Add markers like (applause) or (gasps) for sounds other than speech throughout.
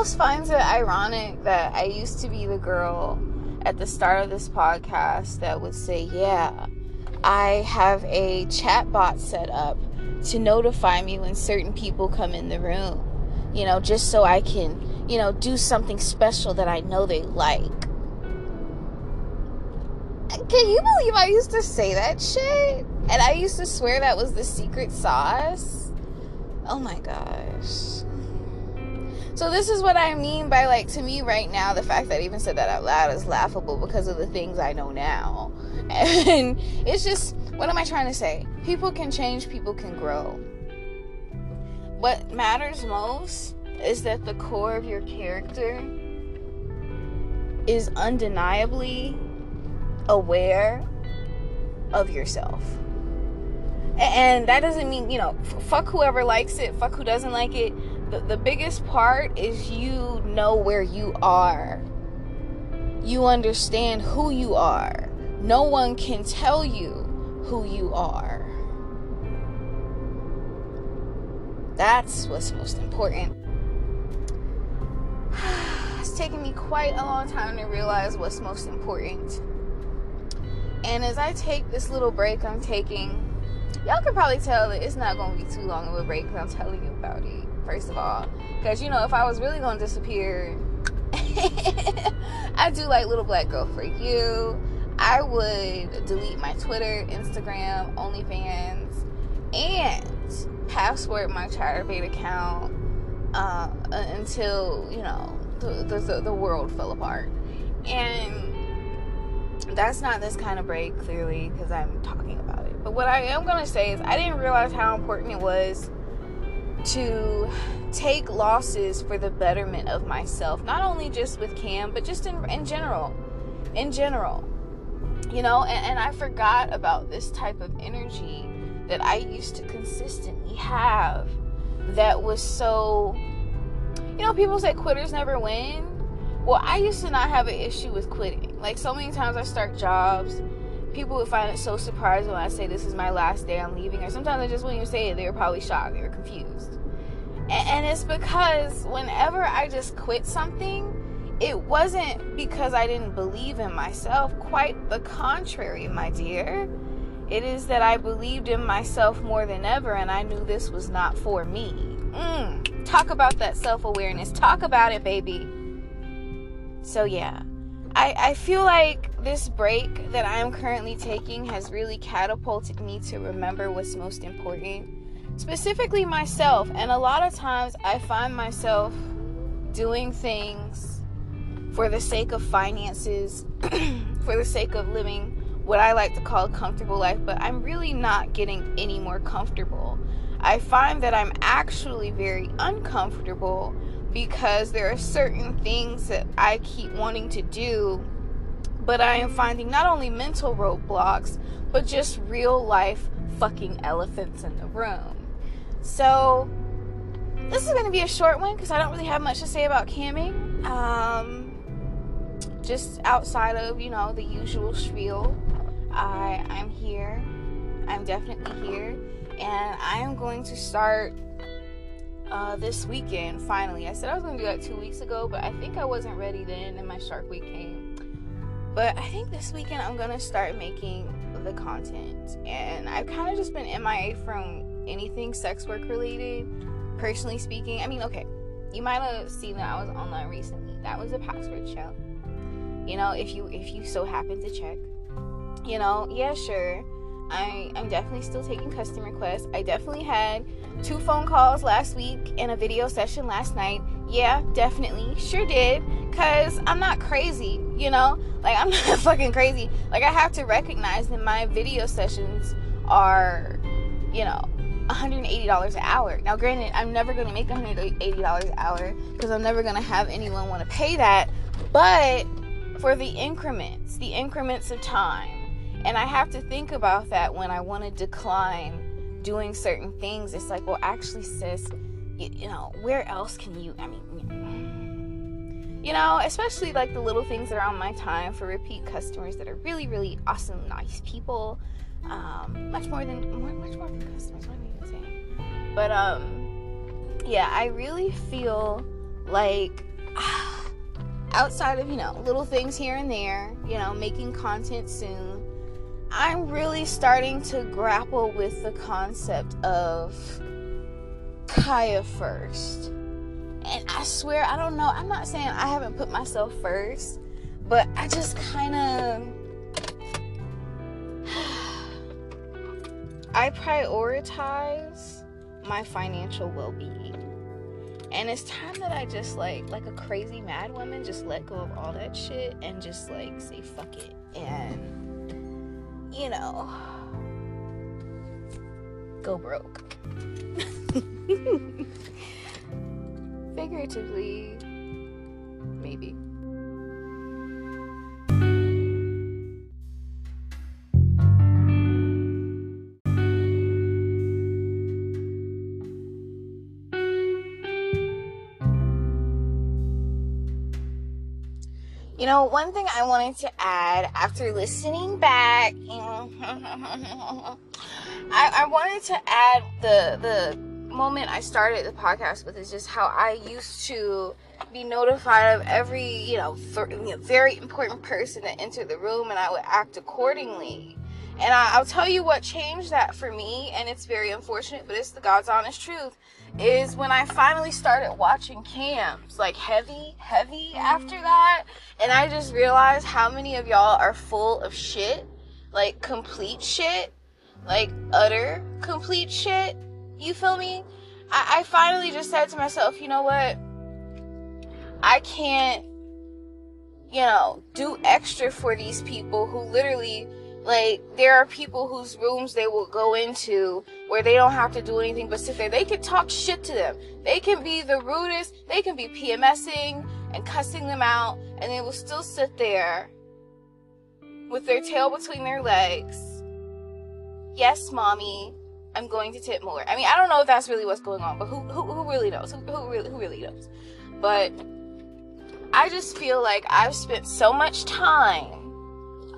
Else finds it ironic that I used to be the girl at the start of this podcast that would say, Yeah, I have a chat bot set up to notify me when certain people come in the room, you know, just so I can, you know, do something special that I know they like. Can you believe I used to say that shit? And I used to swear that was the secret sauce? Oh my gosh. So this is what I mean by like to me right now the fact that I even said that out loud is laughable because of the things I know now. (laughs) And it's just what am I trying to say? People can change, people can grow. What matters most is that the core of your character is undeniably aware of yourself. And that doesn't mean, you know, fuck whoever likes it, fuck who doesn't like it the, the biggest part is you know where you are. You understand who you are. No one can tell you who you are. That's what's most important. (sighs) It's taken me quite a long time to realize what's most important. And as I take this little break I'm taking, y'all can probably tell that it's not going to be too long of a break because I'm telling you about it first of all. Because, you know, if I was really going to disappear, (laughs) I do like Little Black Girl for You. I would delete my Twitter, Instagram, OnlyFans, and password my Chaturbate account uh, until, you know, the, the, the world fell apart. And that's not this kind of break, clearly, because I'm talking about it. But what I am going to say is, I didn't realize how important it was to take losses for the betterment of myself not only just with cam but just in, in general in general you know and, and i forgot about this type of energy that i used to consistently have that was so you know people say quitters never win. Well i used to not have an issue with quitting. Like so many times i start jobs people would find it so surprising when I say this is my last day, I'm leaving, or sometimes I just wouldn't even say it. They were probably shocked, they were confused. And, it's because whenever I just quit something, it wasn't because I didn't believe in myself. Quite the contrary, my dear. It is that I believed in myself more than ever, and I knew this was not for me. Mm, talk about that self awareness. Talk about it, baby. So, yeah. I, I feel like this break that I'm currently taking has really catapulted me to remember what's most important, specifically myself. And a lot of times I find myself doing things for the sake of finances, (clears throat) for the sake of living what I like to call a comfortable life, but I'm really not getting any more comfortable. I find that I'm actually very uncomfortable because there are certain things that I keep wanting to do, but I am finding not only mental roadblocks, but just real life fucking elephants in the room. So, this is going to be a short one because I don't really have much to say about camming. Um, just outside of, you know, the usual spiel, I, I'm here. I'm definitely here. And I am going to start uh, this weekend, finally. I said I was going to do that two weeks ago, but I think I wasn't ready then, and my Shark Week came. But I think this weekend I'm to start making the content. And I've kind of just been MIA from anything sex work related, personally speaking. I mean, okay, you might have seen that I was online recently. That was a password show. You know, if you if you so happen to check. You know, yeah, sure I, I'm definitely still taking custom requests. I definitely had two phone calls last week and a video session last night. Yeah, definitely. Sure did. Because I'm not crazy, you know? Like, I'm (laughs) not fucking crazy. Like, I have to recognize that my video sessions are, you know, $180 an hour. Now, granted, I'm never going to make $180 an hour because I'm never going to have anyone want to pay that. But for the increments, the increments of time, and I have to think about that when I want to decline doing certain things. It's like, well, actually, sis, you, you know, where else can you, I mean, you know, especially like the little things around my time for repeat customers that are really, really awesome, nice people. Um, much more than, more, much more than customers, what am I even saying? But, um, yeah, I really feel Like, (sighs) outside of, you know, little things here and there, you know, making content soon, I'm really starting to grapple with the concept of Khaya first. And I swear, I don't know, I'm not saying I haven't put myself first, but I just kind of. I prioritize my financial well being. And it's time that I just like like a crazy mad woman just let go of all that shit and just like say fuck it and you know go broke. (laughs) Figuratively maybe. You know, one thing I wanted to add after listening back, (laughs) I, I wanted to add the the moment I started the podcast with is just how I used to be notified of every you know, th- very important person that entered the room, and I would act accordingly. And I, I'll tell you what changed that for me, and it's very unfortunate, but it's the God's honest truth is when I finally started watching cams, like heavy, heavy mm-hmm. after that. And I just realized how many of y'all are full of shit, like complete shit, like utter complete shit. You feel me? I, I finally just said to myself, you know what? I can't, you know, do extra for these people who literally like there are people whose rooms they will go into where they don't have to do anything but sit there. They can talk shit to them. They can be the rudest. They can be PMSing and cussing them out, and they will still sit there with their tail between their legs. Yes, mommy, I'm going to tip more. I mean, I don't know if that's really what's going on, but who who, who really knows? Who, who really who really knows? But I just feel like I've spent so much time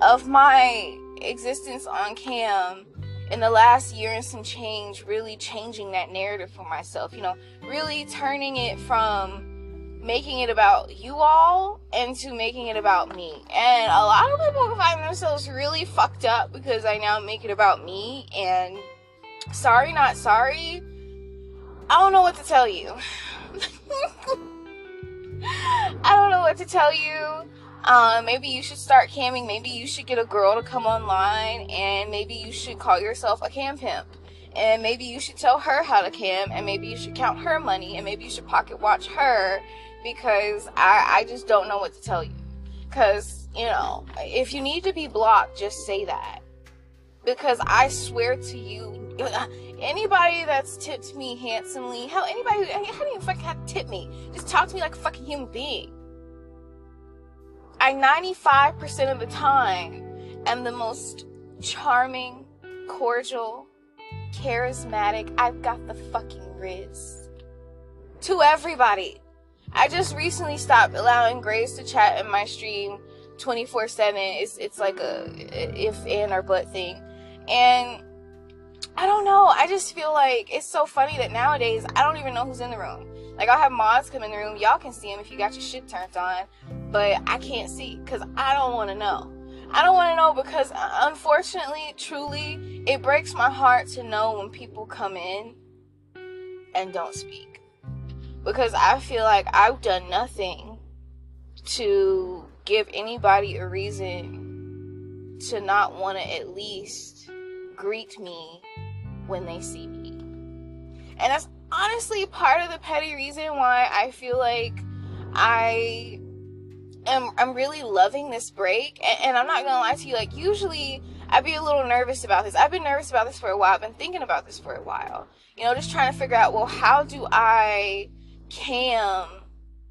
of my existence on cam in the last year and some change really changing that narrative for myself you know really turning it from making it about you all into making it about me and a lot of people find themselves really fucked up because i now make it about me and sorry not sorry i don't know what to tell you (laughs) i don't know what to tell you um, maybe you should start camming. Maybe you should get a girl to come online and maybe you should call yourself a cam pimp. And maybe you should tell her how to cam and maybe you should count her money and maybe you should pocket watch her because I, I just don't know what to tell you. Because, you know, if you need to be blocked, just say that. Because I swear to you, (laughs) anybody that's tipped me handsomely, hell, anybody, who, how do you fucking have to tip me? Just talk to me like a fucking human being I 95% of the time am the most charming, cordial, charismatic. I've got the fucking riz. To everybody. I just recently stopped allowing Grace to chat in my stream 24 7. It's, it's like a if and or but thing. And I don't know. I just feel like it's so funny that nowadays I don't even know who's in the room. Like I'll have mods come in the room. Y'all can see them if you got your shit turned on, but I can't see because I don't want to know. I don't want to know because uh, unfortunately, truly, it breaks my heart to know when people come in and don't speak. Because I feel like I've done nothing to give anybody a reason to not want to at least greet me when they see me. And that's honestly part of the petty reason why I feel like I am I'm really loving this break. And, and I'm not gonna lie to you, like usually I'd be a little nervous about this. I've been nervous about this for a while. I've been thinking about this for a while. You know, just trying to figure out, well, how do I cam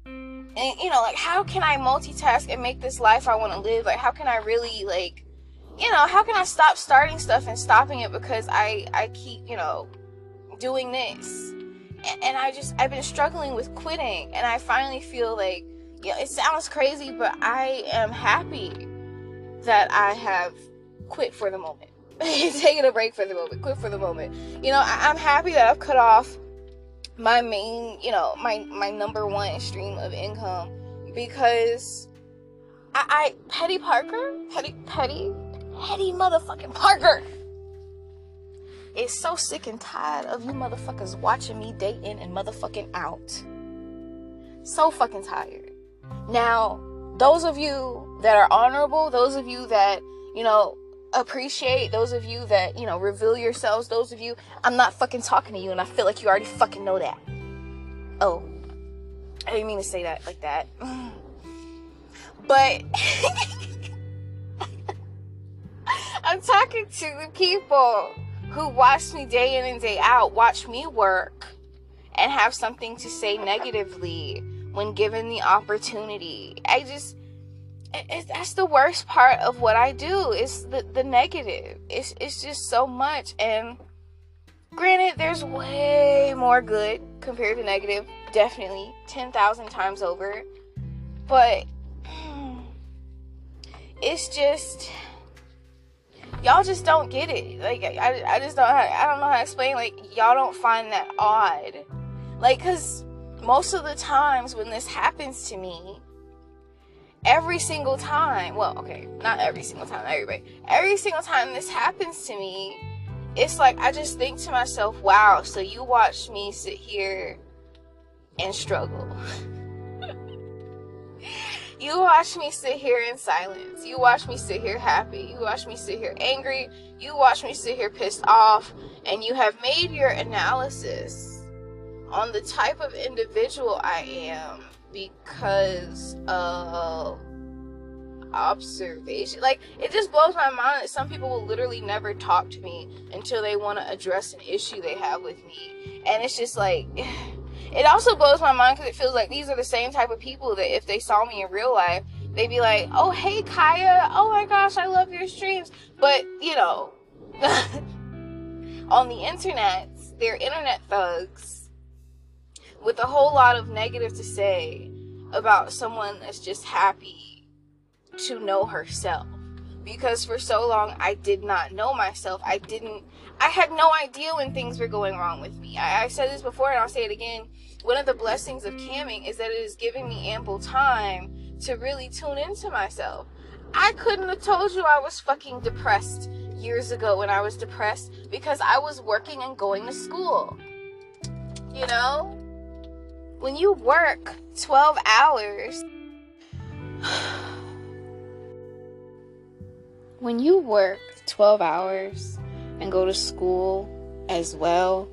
and you know, like how can I multitask and make this life I want to live? Like how can I really like you know, how can I stop starting stuff and stopping it because I I keep, you know, doing this and I just I've been struggling with quitting and I finally feel like you know, it sounds crazy but I am happy that I have quit for the moment. (laughs) Taking a break for the moment, quit for the moment. You know, I, am happy that I've cut off my main, you know, my my number one stream of income because I, I Petty Parker, Petty Petty Petty motherfucking Parker is so sick and tired of you motherfuckers watching me day in and motherfucking out. So fucking tired. Now, those of you that are honorable, those of you that, you know, appreciate, those of you that, you know, reveal yourselves, those of you, I'm not fucking talking to you and I feel like you already fucking know that. Oh, I didn't mean to say that like that. (sighs) But (laughs) I'm talking to the people who watch me day in and day out, watch me work, and have something to say negatively when given the opportunity. I just, it, that's the worst part of what I do is the, the negative. It's, it's just so much. And granted, there's way more good compared to negative, definitely 10,000 times over. But (clears throat) it's just y'all just don't get it. Like I, I just don't I don't know how to explain. Like y'all don't find that odd. Like cuz most of the times when this happens to me, every single time, well, okay, not every single time, everybody. Every single time this happens to me, it's like I just think to myself, "Wow, so you watch me sit here and struggle." (laughs) You watch me sit here in silence. You watch me sit here happy. You watch me sit here angry. You watch me sit here pissed off. And you have made your analysis on the type of individual I am because of observation. Like, it just blows my mind that some people will literally never talk to me until they want to address an issue they have with me. And it's just like. (sighs) it also blows my mind because it feels like these are the same type of people that if they saw me in real life, they'd be like, "Oh, hey, Khaya. Oh my gosh, I love your streams." But you know, (laughs) on the internet, they're internet thugs with a whole lot of negative to say about someone that's just happy to know herself. Because for so long I did not know myself. I didn't I had no idea when things were going wrong with me. I, I said this before and I'll say it again one of the blessings of camming is that it is giving me ample time to really tune into myself. I couldn't have told you I was fucking depressed years ago when I was depressed because I was working and going to school. You know? When you work 12 hours, (sighs) when you work 12 hours and go to school as well,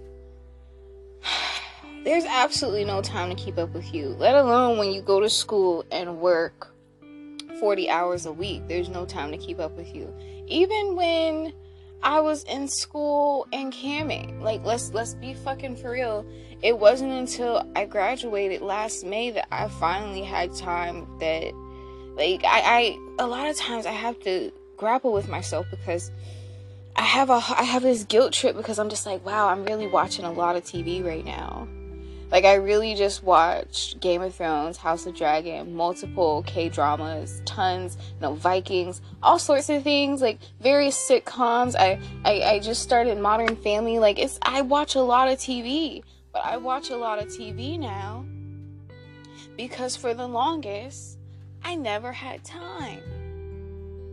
(sighs) there's absolutely no time to keep up with you, let alone when you go to school and work 40 hours a week. There's no time to keep up with you. Even when I was in school and camming, like let's let's be fucking for real. It wasn't until I graduated last May that I finally had time that like I, I a lot of times I have to grapple with myself because I have a I have this guilt trip because I'm just like, wow, I'm really watching a lot of TV right now. Like I really just watched Game of Thrones, House of Dragon, multiple K dramas, tons, you know, Vikings, all sorts of things, like various sitcoms. I, I I just started Modern Family. Like it's I watch a lot of TV, but I watch a lot of TV now because for the longest I never had time.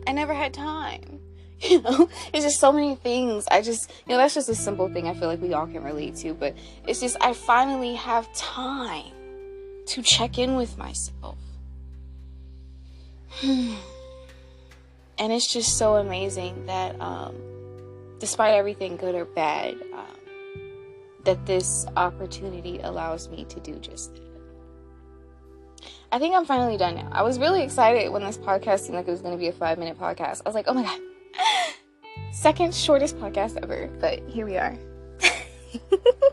I never had time. (laughs) you know? It's just so many things. I just you know that's just a simple thing i feel like we all can relate to but it's just i finally have time to check in with myself. (sighs) And it's just so amazing that um, despite everything good or bad um, that this opportunity allows me to do just that I think I'm finally done now. I was really excited when this podcast seemed like it was going to be a five minute podcast. I was like, oh my God, (gasps) Second shortest podcast ever, but here we are. (laughs)